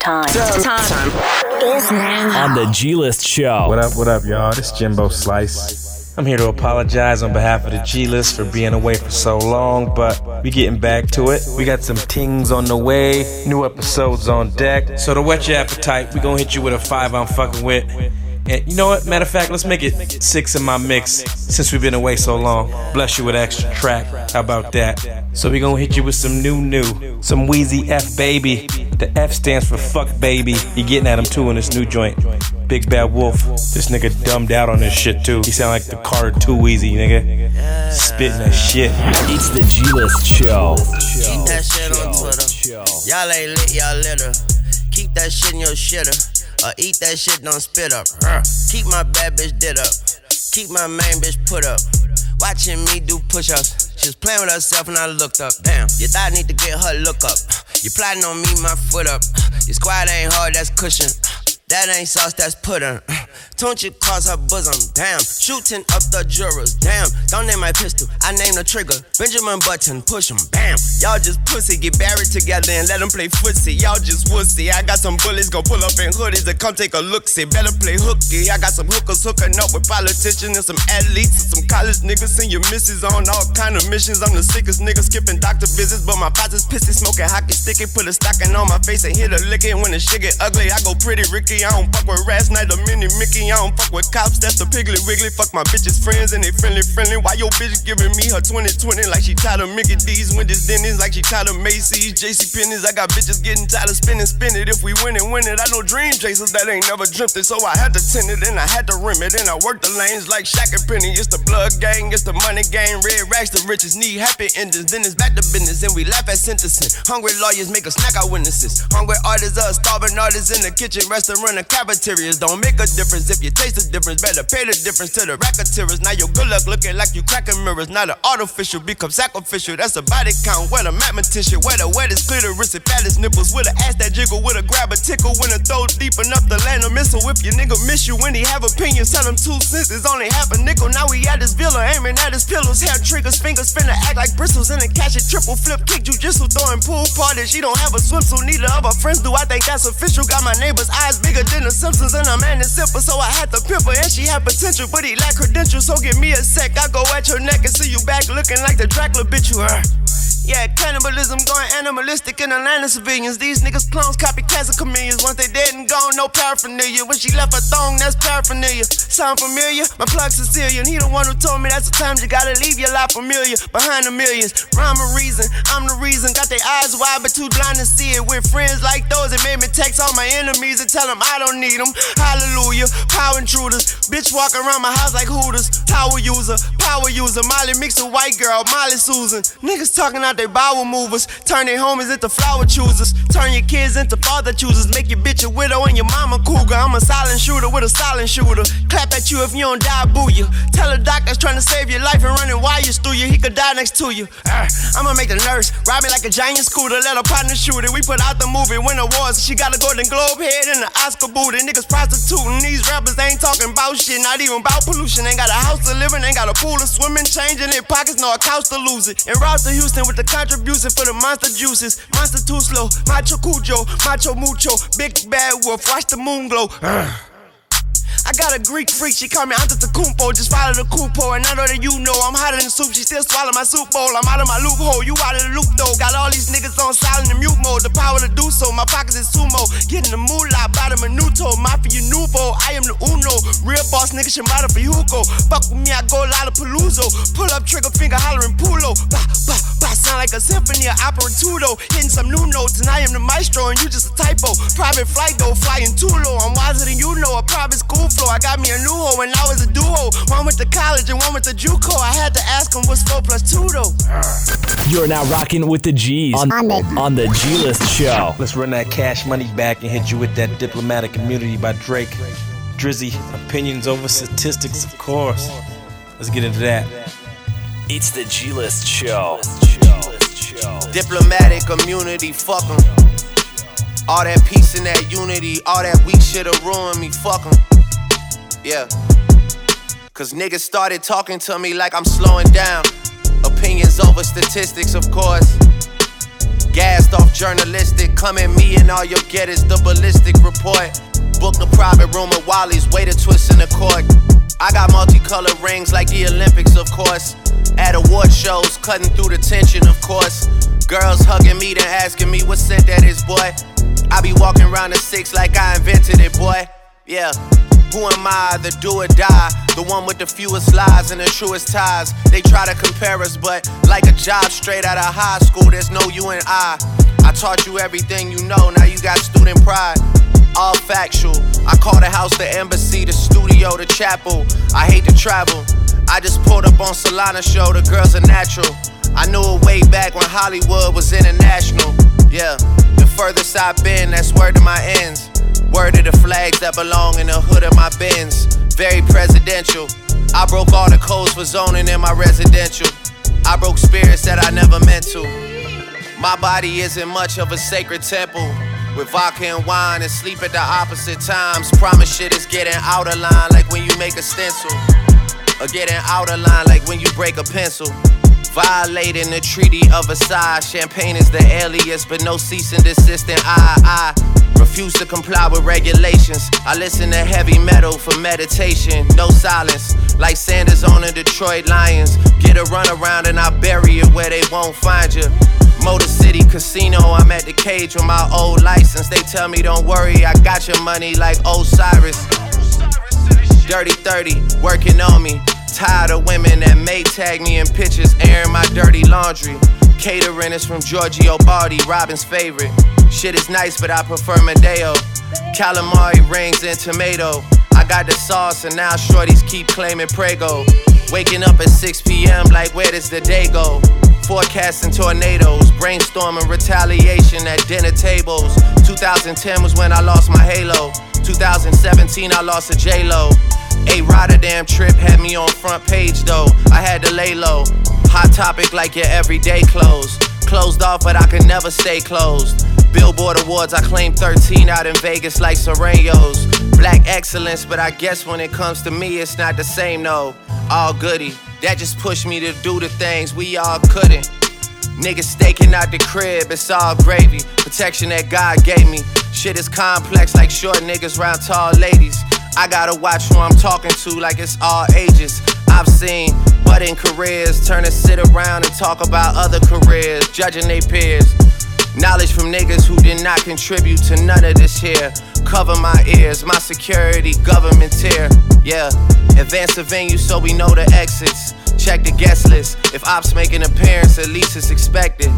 time. Time. time. Is now. On the G List Show. What up, what up, y'all? This Jimbo Slice. I'm here to apologize on behalf of the G List for being away for so long, but we getting back to it. We got some tings on the way, new episodes on deck. So to whet your appetite, we gonna hit you with a five I'm fucking with. And you know what? Matter of fact, let's make it six in my mix since we've been away so long. Bless you with extra track. How about that? So we gonna hit you with some new new, some Weezy F baby. The F stands for fuck baby. You getting at him too in this new joint. Big Bad Wolf. This nigga dumbed out on this shit too. He sound like the car too easy, nigga. Spitting that shit. It's the G List Show. Keep that shit on Twitter. Y'all ain't lit, y'all litter. Keep that shit in your shitter. Or eat that shit, don't spit up. Keep my bad bitch did up. Keep my main bitch put up. Watching me do push ups. She was playing with herself and I looked up. Damn, you thought I need to get her look up. You plotting on me, my foot up. Your squad ain't hard, that's cushion. That ain't sauce, that's pudding. Don't you cross her bosom, damn. Shooting up the jurors, damn. Don't name my pistol, I name the trigger. Benjamin Button, push him, bam. Y'all just pussy, get buried together and let them play footsie. Y'all just wussy. I got some bullets, gon' pull up in hoodies and come take a look. See, better play hooky. I got some hookers hooking up with politicians and some athletes and some college niggas. Send your misses on all kind of missions. I'm the sickest nigga skipping doctor visits, but my pots is pissy, smoking hockey sticky. Put a stocking on my face and hit a it. When the shit get ugly, I go pretty Ricky. I don't fuck with rats, a mini Mickey. I don't fuck with cops, that's the Piggly Wiggly. Fuck my bitches friends and they friendly friendly. Why your bitch giving me her 2020 like she tired of Mickey D's, Wendy's, Denny's, like she tired of Macy's, JC Penney's. I got bitches getting tired of spinning, spin it. If we win it, win it. I know dream chasers that ain't never dreamt it, so I had to tend it and I had to rim it. And I worked the lanes like Shaq and Penny. It's the blood gang, it's the money gang. Red racks, the riches need happy endings. Then it's back to business and we laugh at sentencing. Hungry lawyers make a snack our witnesses. Hungry artists are starving artists in the kitchen, restaurant, and cafeterias. Don't make a difference if you taste the difference. Better pay the difference to the racketeers. Now your good luck looking like you cracking mirrors. Not an artificial, become sacrificial. That's a body count. Where the mathematician, where the wettest clitoris and fattest nipples. With a ass that jiggle, with a grab a tickle. When a throw deep enough to land a missile. If your nigga miss you when he have opinions, tell him two cents is only half a nickel. Now we at this villa, aiming at his pillows. Hair triggers, fingers finna act like bristles. And a catch it triple flip, kick jujitsu, throwing pool parties. She don't have a swimsuit, neither of her friends do. I think that's official. Got my neighbor's eyes bigger than the Simpsons, and I'm man simple, so I had to pimp her. And she had potential, but he lacked credentials. So give me a sec, I go at your neck and see you back looking like the Dracula bitch you are. Yeah, cannibalism going animalistic in Atlanta civilians. These niggas clones, copycats of chameleons. Once they dead and gone, no paraphernalia. When she left her thong, that's paraphernalia. Sound familiar? My plug Sicilian. He the one who told me that's the you gotta leave your life familiar. Behind the millions, rhyme a reason. I'm the reason. Got their eyes wide, but too blind to see it. With friends like those, it made me text all my enemies and tell them I don't need them. Hallelujah, power intruders. Bitch walk around my house like Hooters. Power user, power user. Molly mix a white girl, Molly Susan. Niggas talking out their bowel movers. Turn their homies into flower choosers. Turn your kids into father choosers. Make your bitch a widow and your mama cougar. I'm a silent shooter with a silent shooter. Clap at you if you don't die, boo you. Tell a doctor's trying to save your life and running wires through you. He could die next to you. Uh, I'ma make the nurse ride me like a giant scooter. Let her partner shoot it. We put out the movie, win awards. She got a Golden Globe head and an Oscar booty. Niggas prostituting. These rappers ain't talking about shit. Not even about pollution. Ain't got a house to live in. Ain't got a pool to swim in. Changing their pockets, no a couch to lose it. And route to Houston with the contribution for the monster juices. Monster too slow. Macho Cujo. Macho Mucho. Big bad wolf. Watch the moon glow. I got a Greek freak, she call me Antetokounmpo, just follow the cupo, and I know that you know I'm hotter than soup, she still swallow my soup bowl, I'm out of my loophole, you out of the loop though, got all these niggas on silent and mute mode, the power to do so, my pockets is sumo, getting the moolah, bottom minuto, mafia nouveau, I am the uno, real boss nigga, Shimada Hugo, fuck with me, I go Lollapalooza, pull up trigger finger hollering pulo, bah, bah, bah, sound like a symphony, or opera tudo, hitting some new notes, and I am the maestro, and you just a typo, private flight though, flying too low, I'm wiser than you know, a private school flow. I got me a new hoe when I was a duo. One went to college and one went to JUCO. I had to ask him what's four plus two though. You're now rocking with the G's on, On the- on the G List Show. Let's run that cash money back and hit you with that diplomatic immunity by Drake. Drizzy, opinions over statistics, of course. Let's get into that. It's the G List Show. Diplomatic immunity, fuck 'em. All that peace and that unity, all that weak shit'll ruin me, fuck 'em. Yeah. Cause niggas started talking to me like I'm slowing down. Opinions over statistics, of course. Gassed off journalistic, come at me and all you'll get is the ballistic report. Book a private room at Wally's, way to twist in the court. I got multicolored rings like the Olympics, of course. At award shows, cutting through the tension, of course. Girls hugging me, then asking me what scent that is, boy. I be walking around the six like I invented it, boy. Yeah. Who am I, the do or die? The one with the fewest lies and the truest ties. They try to compare us, but like a job straight out of high school, there's no you and I. I taught you everything you know, now you got student pride. All factual. I call the house the embassy, the studio, the chapel. I hate to travel. I just pulled up on Solana show, the girls are natural. I knew it way back when Hollywood was international. Yeah, the furthest I've been, that's word to my ends. Word of the flags that belong in the hood of my Benz. Very presidential. I broke all the codes for zoning in my residential. I broke spirits that I never meant to. My body isn't much of a sacred temple. With vodka and wine and sleep at the opposite times. Promise shit is getting out of line like when you make a stencil. Or getting out of line like when you break a pencil. Violating the Treaty of Versailles. Champagne is the alias, but no cease and desist. And I, I refuse to comply with regulations. I listen to heavy metal for meditation. No silence, like Sanders on the Detroit Lions. Get a run around and I bury it where they won't find you. Motor City Casino, I'm at the cage with my old license. They tell me, don't worry, I got your money like Osiris. Dirty 30, working on me. Tired of women that may tag me in pictures, airing my dirty laundry. Catering is from Giorgio Baldi, Robyn's favorite. Shit is nice, but I prefer Madeo. Calamari rings and tomato. I got the sauce, and now shorties keep claiming Prego. Waking up at 6 p.m., like where does the day go? Forecasting tornadoes, brainstorming retaliation at dinner tables. 2010 was when I lost my halo. 2017, I lost a J-Lo. A Rotterdam trip had me on front page though. I had to lay low. Hot topic like your everyday clothes. Closed off, but I could never stay closed. Billboard Awards, I claim 13 out in Vegas like Serenos. Black excellence, but I guess when it comes to me, it's not the same, no. All goody. That just pushed me to do the things we all couldn't. Niggas staking out the crib, it's all gravy. Protection that God gave me. Shit is complex like short niggas round tall ladies. I gotta watch who I'm talking to like it's all ages. I've seen budding careers turn to sit around and talk about other careers, judging their peers. Knowledge from niggas who did not contribute to none of this here. Cover my ears, my security, government tier. Yeah, advance the venue so we know the exits. Check the guest list. If ops make an appearance, at least it's expected.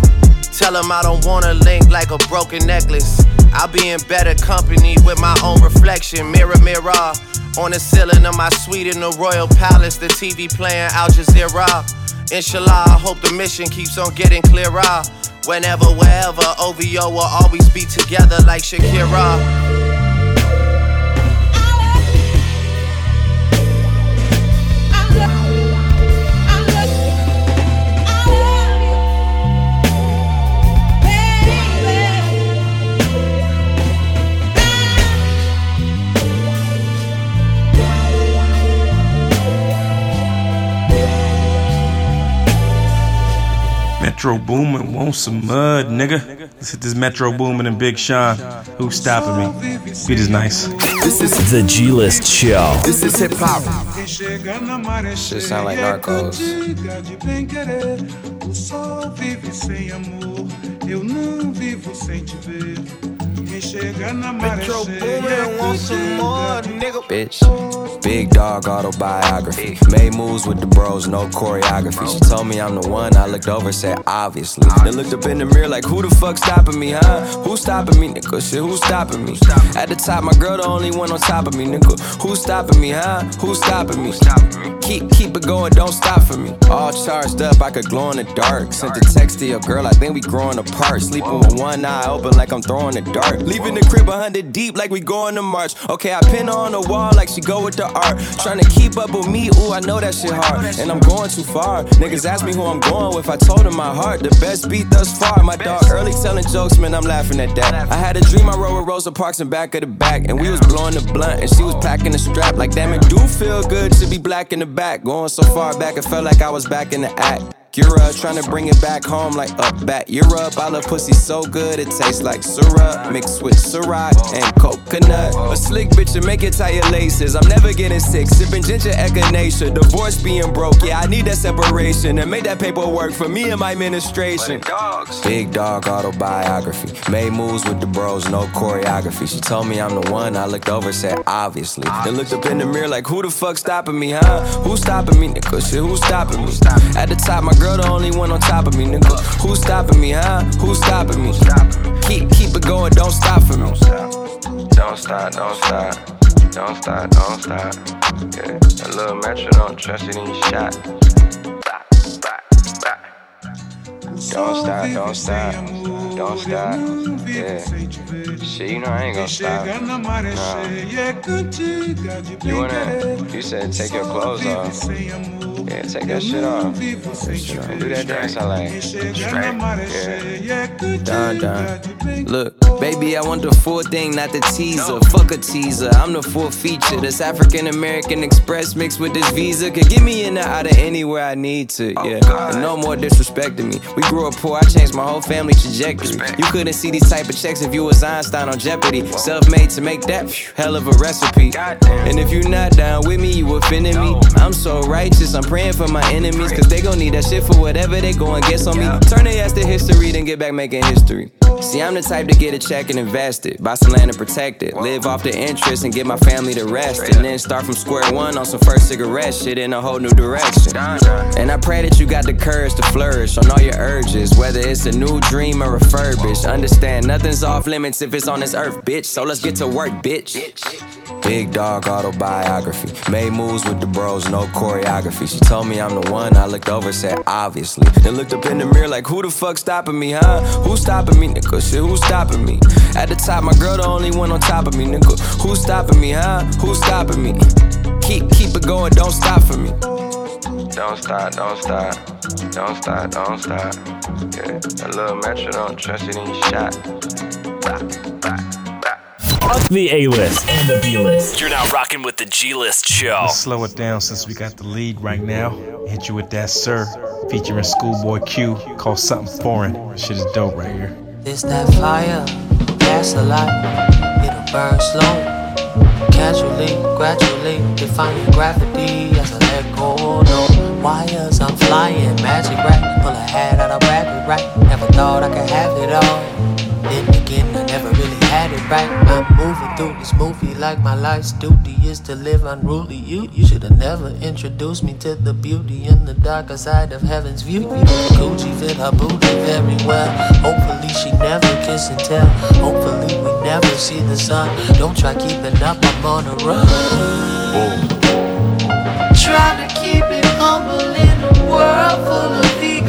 Tell them I don't wanna link like a broken necklace. I'll be in better company with my own reflection. Mirror, mirror. On the ceiling of my suite in the Royal Palace, the TV playing Al Jazeera. Inshallah, I hope the mission keeps on getting clearer. Whenever, wherever, OVO will always be together like Shakira. Metro Boomin want some mud, nigga. Let's hit this Metro Boomin and Big Sean. Who's stopping me? Beat is nice. This is the G List Show. This is hip hop. Shit sound like Narcos. Metro Boomin want some more, nigga. Bitch. Big dog autobiography. Made moves with the bros, no choreography. She told me I'm the one. I looked over, said obviously. Then looked up in the mirror like, who the fuck stopping me, huh? Who stopping me, nigga? Shit, who stopping me? At the top, my girl the only one on top of me, nigga. Who stopping me, huh? Who stopping me? Keep keep it going, don't stop for me. All charged up, I could glow in the dark. Sent a text to your girl, I think we growing apart. Sleeping with one eye open like I'm throwing a dart. Leaving the crib a hundred deep like we going to March. Okay, I pin her on the wall like she go with the art. Trying to keep up with me, ooh, I know that shit hard. And I'm going too far. Niggas ask me who I'm going with, I told them my heart. The best beat thus far. My dog early telling jokes, man, I'm laughing at that. I had a dream I rode with Rosa Parks in back of the back. And we was blowing the blunt, and she was packing the strap. Like, damn, it do feel good to be black in the back. Going so far back, it felt like I was back in the act. Acura, trying to bring it back home like up back Europe. I love pussy so good, it tastes like syrup mixed with Ciroc and coconut. A slick bitch to make it tie your laces. I'm never getting sick, sipping ginger echinacea. Divorce being broke, yeah, I need that separation and make that paperwork for me and my administration. Big dog autobiography, made moves with the bros, no choreography. She told me I'm the one. I looked over, said obviously. Then looked up in the mirror like, who the fuck stopping me, huh? Who's stopping me, nigga? Shit, who's stopping me? At the top, my girl the only one on top of me, nigga. Who's stopping me, huh? Who's stopping me? Keep keep it going, don't stop for me. Don't stop, don't stop, don't stop, don't stop. Yeah, a little metro, don't trust it in your shot. Don't stop, don't stop, don't stop. Yeah. Shit, you know I ain't gonna stop. No. You wanna, you said take your clothes off. Yeah, take that shit off. And do that dance I like. Straight. Yeah. Done, done. Look, baby, I want the full thing, not the teaser. Fuck a teaser. I'm the full feature. This African American Express mixed with this visa could get me in or out of anywhere I need to. Yeah. And no more disrespecting me. We grew up poor, I changed my whole family trajectory. You couldn't see these type of checks if you was Einstein on Jeopardy. Self made to make that phew, hell of a recipe. And if you not down with me, you offending me. I'm so righteous, I'm praying for my enemies, cause they gon' need that shit for whatever they go and guess on me. Turn their ass to history, then get back making history. See, I'm the type to get a check and invest it. Buy some land and protect it. Live off the interest and get my family to rest. And then start from square one on some first cigarette shit in a whole new direction. And I pray that you got the courage to flourish on all your urges. Whether it's a new dream or refurbished. Understand nothing's off limits if it's on this earth, bitch. So let's get to work, bitch. Big dog autobiography. Made moves with the bros, no choreography. She told me I'm the one. I looked over, said obviously. Then looked up in the mirror like, who the fuck stopping me, huh? Who stopping me, nigga? Shit, who stopping me? At the top, my girl the only one on top of me, nigga. Who stopping me, huh? Who stopping me? Keep keep it going, don't stop for me. Don't stop, don't stop, don't stop, don't stop. Yeah, a little metro, don't trust it in your shot. Fuck the A list and the B list. You're now rocking with the G list show. Let's slow it down since we got the lead right now. Hit you with that, sir. Featuring Schoolboy Q called Something Foreign. Shit is dope right here. It's that fire, gas a lot, it'll burn slow. Casually, gradually, defying gravity as I let go. Wires, I'm flying, magic rack, pull a hat out of rabbit right. Never thought I could have it all. Then again, I never really had it right. I'm moving through this movie like my life's duty is to live unruly. You, you should have never introduced me to the beauty in the darker side of heaven's view. Gucci fit her booty very well. Hopefully she never kiss and tell. Hopefully we never see the sun. Don't try keeping up, I'm on a run. Trying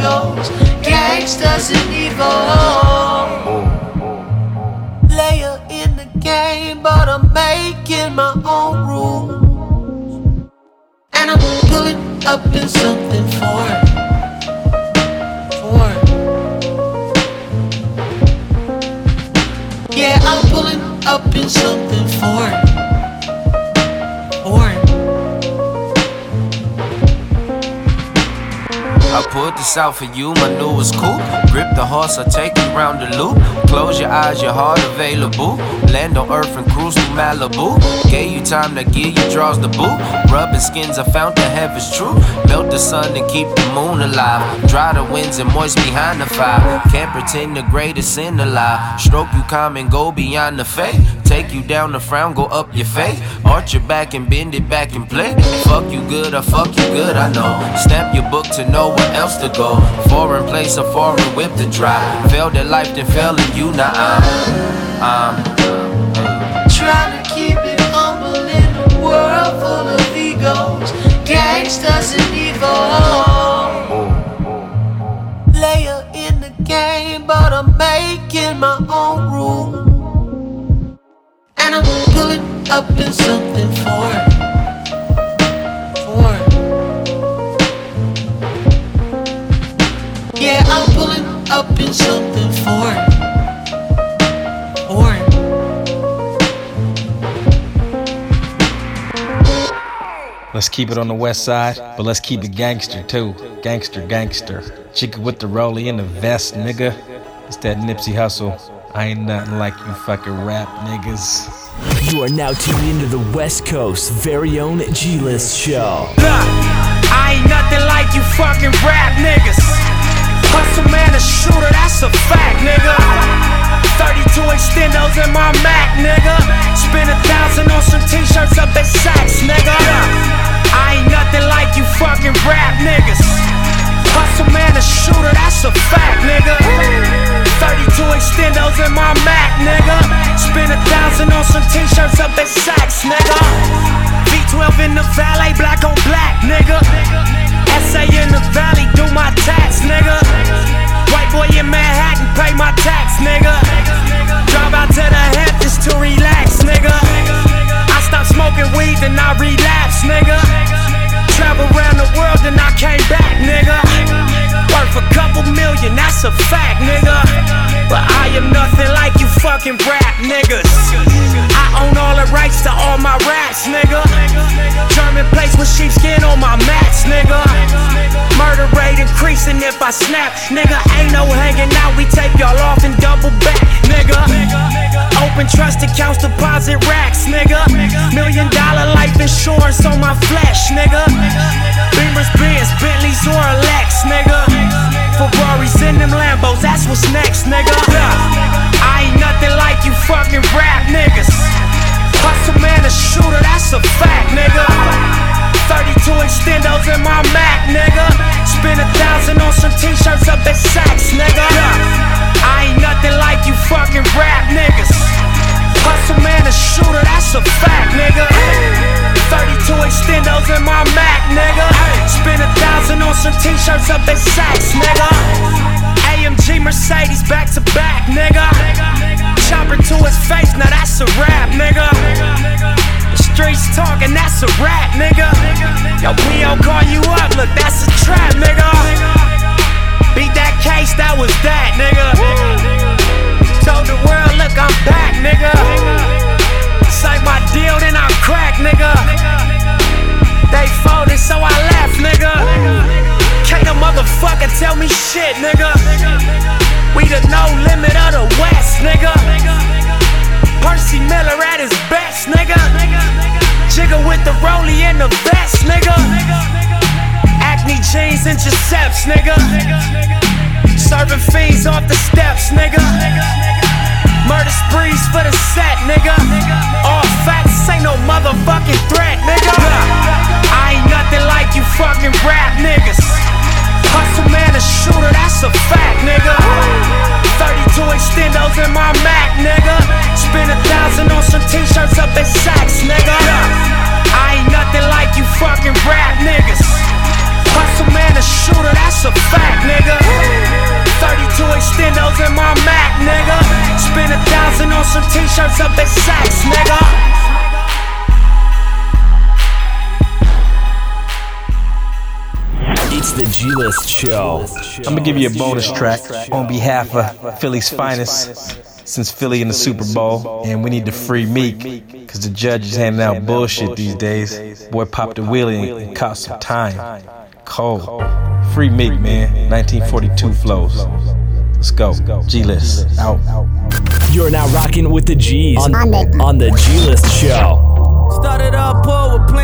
of gangsters and evil. Player in the game, but I'm making my own rules. And I'm pulling up in something foreign. Foreign. Yeah, I'm pulling up in something. Foreign. I put this out for you, my newest coupe. Grip the horse, I take you round the loop. Close your eyes, your heart available. Land on earth and cruise to Malibu. Gave you time to gear you draws the boot. Rubbing skins, I found the heaven's true. Melt the sun and keep the moon alive. Dry the winds and moist behind the fire. Can't pretend the greatest sin alive. Stroke you calm and go beyond the fate. Take you down the frown, go up your face. Arch your back and bend it back and play. Fuck you good, I fuck you good, I know. Stamp your book to know else to go. Foreign place, a foreign whip to try. Failed at life, then fell in you, now I'm. I'm Trying to keep it humble in a world full of egos, gangsters and evil. Player in the game, but I'm making my own rules. And I'm pulling up in something. Foreign. Up in something foreign. Foreign. Let's keep it on the west side, but let's keep it gangster too. Gangster, gangster. Chicken with the rollie in the vest, nigga. It's that Nipsey Hussle. I ain't nothing like you fucking rap niggas. You are now tuned into the West Coast very own G List show. Look, I ain't nothing like you fucking rap niggas. Hustle man, a shooter, that's a fact, nigga. 32 extendos in my Mac, nigga. Spend a thousand on some t-shirts up at Saks, nigga. I ain't nothing like you fucking rap niggas. Hustle man, a shooter, that's a fact, nigga. 32 extendos in my Mac, nigga. Spend a thousand on some t-shirts up at Saks, nigga. V12 in the valet, black on black, nigga. SA in the valley, do my tax, nigga. Boy in Manhattan, pay my tax, nigga. Drive out to the Hamptons to relax, nigga. I stop smoking weed, then I relapsed, nigga. Travel around the world, and I came back, nigga. Worth a couple million, that's a fact, nigga. But I am nothing like you fucking rap niggas. I own all the rights to all my raps, nigga. German place with sheepskin on my mats, nigga. Murder rate increasing if I snap, nigga. Ain't no hanging out, we take y'all off and double back, nigga. Open trust accounts, deposit racks, nigga. Million dollar life insurance on my flesh, nigga. Beamers, Benz, Bentleys, or a Lex, nigga. Ferraris in them Lambos, that's what's next, nigga. I ain't nothing like you fucking rap niggas. Hustle man, a shooter, that's a fact, nigga. 32 extendos in my Mac, nigga. Spend a thousand on some t-shirts up at Saks, nigga. I ain't nothing like you fucking rap niggas. Man, a shooter, that's a fact, nigga. 32 extendos in my Mac, nigga. Spend a thousand on some t-shirts up at Saks, nigga. AMG Mercedes back to back, nigga. Chopper to his face, now that's a rap, nigga. The streets talking, that's a rap, nigga. Yo, P.O. call you up, look, that's a trap, nigga. Beat that case, that was that, nigga. Told the world, look, I'm back, nigga. Signed my deal, then I crack, nigga. They folded, so I left, nigga. Can't a motherfucker tell me shit, nigga. We the no limit of the West, nigga. Percy Miller at his best, nigga. Jigger with the rollie and the vest, nigga. Acne jeans and Giuseppe's, nigga. Serving fiends off the steps, nigga. Murder sprees for the set, nigga. Motherfucking threat, nigga. I ain't nothing like you fucking rap niggas. Hustle man, a shooter, that's a fact, nigga. 32 extendos in my Mac, nigga. Spend a thousand on some t-shirts up at Saks, nigga. I ain't nothing like you fucking rap niggas. Hustle man, a shooter, that's a fact, nigga. 32 extendos in my Mac, nigga. Spend a thousand on some t-shirts up at Saks, nigga. It's the G List show. I'm gonna give you a bonus track on behalf of Philly's finest. Since Philly in the Super Bowl, and we need to free Meek, cause the judge is handing out bullshit these days. Boy popped a wheelie and caught some time. Cold. Free Meek, man. 1942 flows. Let's go. G List. Out. You're now rocking with the G's on, on the G List show. Started off poor with plans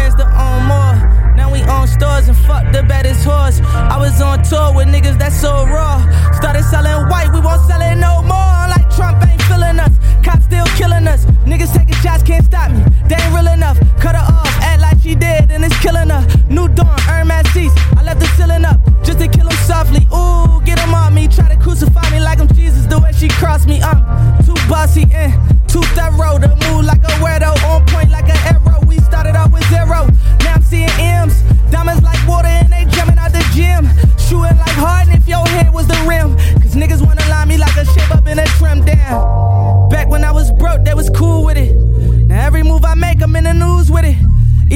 so raw. Started selling white, we won't sell it no more. Like Trump ain't feeling us, cops still killing us. Niggas taking shots, can't stop me. They ain't real enough. Cut her off, act like she dead, and it's killing her. New dawn, Hermes seats. I left the ceiling up just to kill him softly. Ooh, get him on me. Try to crucify me like I'm Jesus. The way she crossed me, I'm too bossy and too thorough. To move like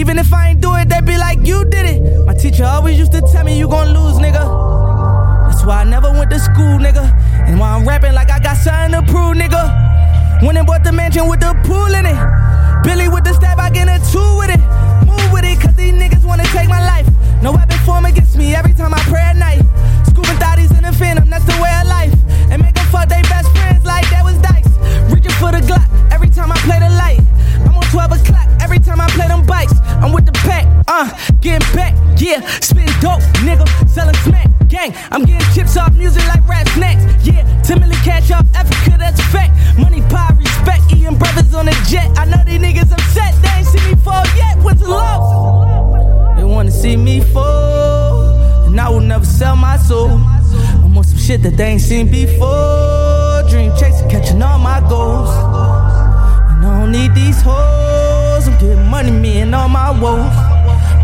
Even if I ain't do it, they be like, you did it. My teacher always used to tell me you gon' lose, nigga. That's why I never went to school, nigga. And why I'm rapping like I got something to prove, nigga. Went and bought the mansion with the pool in it. Billy with the stab, I get a two with it. Move with it, cause these niggas wanna take my life. No weapon form against me every time I pray at night. Scooping thotties in the phantom, that's the way of life. And make fuck they best friends like that was dice. Reaching for the Glock every time I play the light. I'm 12 o'clock every time I play them bikes. I'm with the pack, uh, getting back, yeah. Spitting dope, nigga, selling smack, gang. I'm getting chips off music like rap snacks, yeah. Timidly cash off Africa, that's a fact. Money, power, respect, eating brothers on a jet. I know these niggas upset, they ain't seen me fall yet. What's the love? They wanna see me fall, and I will never sell my soul. I'm on some shit that they ain't seen before. Dream chasing, catching all my goals. Need these hoes. I'm getting money, me and all my woes.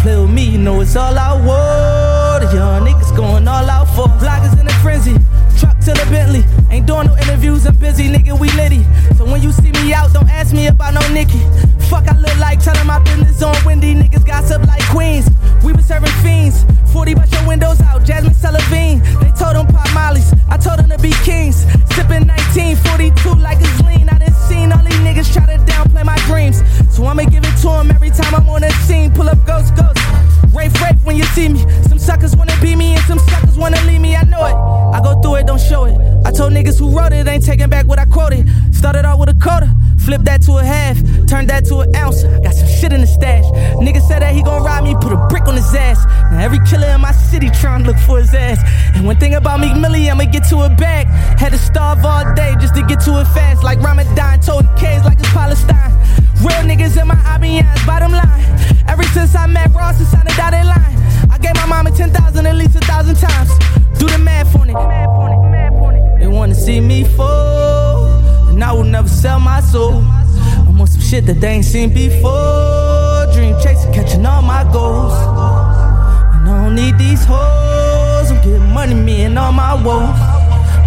Play with me, you know it's all I want. The young niggas going all out for bloggers in a frenzy. Truck to the Bentley. Ain't doing no interviews, I'm busy, nigga, we litty. So when you see me out, don't ask me about no Nicki. Fuck, I look like telling my business on Wendy. Niggas gossip like queens. We been serving fiends. 40 bust your windows out, Jazmine Sullivan. They told them pop mollies. I told them to be kings. Sipping 1942 like it's lean. I done see me. Some suckers wanna be me and some suckers wanna leave me. I know it. I go through it, don't show it. I told niggas who wrote it, ain't taking back what I quoted. Started out with a quarter, flipped that to a half, turn that to an ounce. Got some shit in the stash. Nigga said that he gon' rob me, put a brick on his ass. Now every killer in my city tryna look for his ass. And one thing about Meek Milly, I'ma get to it back. Had to starve all day just to get to it fast. Like Ramadan, told K's like it's Palestine. Real niggas in my IBMs, bottom line. Ever since I met Ross, it's on the dotted line. I gave my mama 10,000 at least a thousand times. Do the math on it. They wanna see me fall, soul. I'm on some shit that they ain't seen before. Dream chasing, catching all my goals. And I don't need these hoes. I'm getting money, me and all my woes.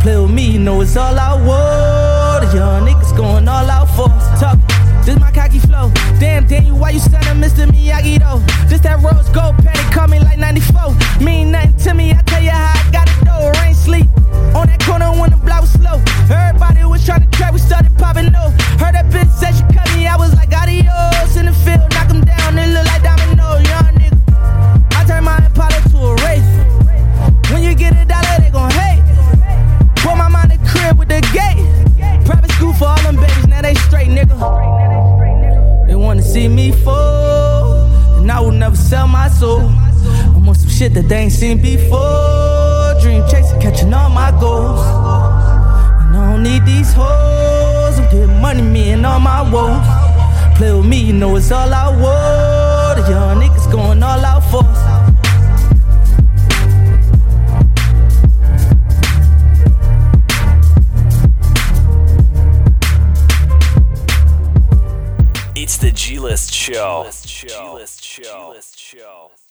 Play with me, you know it's all I want. The young niggas going all out for. Talk. This my cocky flow. Damn, Daniel, why you soundin' Mr. Miyagi though? This that rose gold call me like 94. Mean nothing to me, I tell you how I got it though. Rain sleep. On that corner when the block was slow. Everybody was trying to track, we started popping no. Heard that bitch said she cut me, I was like adios. In the field, knock him down, it look like domino, young nigga. I turned my Impala to a wraith. When you get a dollar, they gon' hate. Put my mind in crib with the gate. Private school for all them babies, now they straight, nigga. They wanna see me fall, and I will never sell my soul. I'm on some shit that they ain't seen before. Dream chasing, catching all my goals. And I don't need these hoes. I'm getting money, me and all my woes. Play with me, you know it's all I want. The young niggas going all out for us. It's the G List Show. G List Show. G List Show.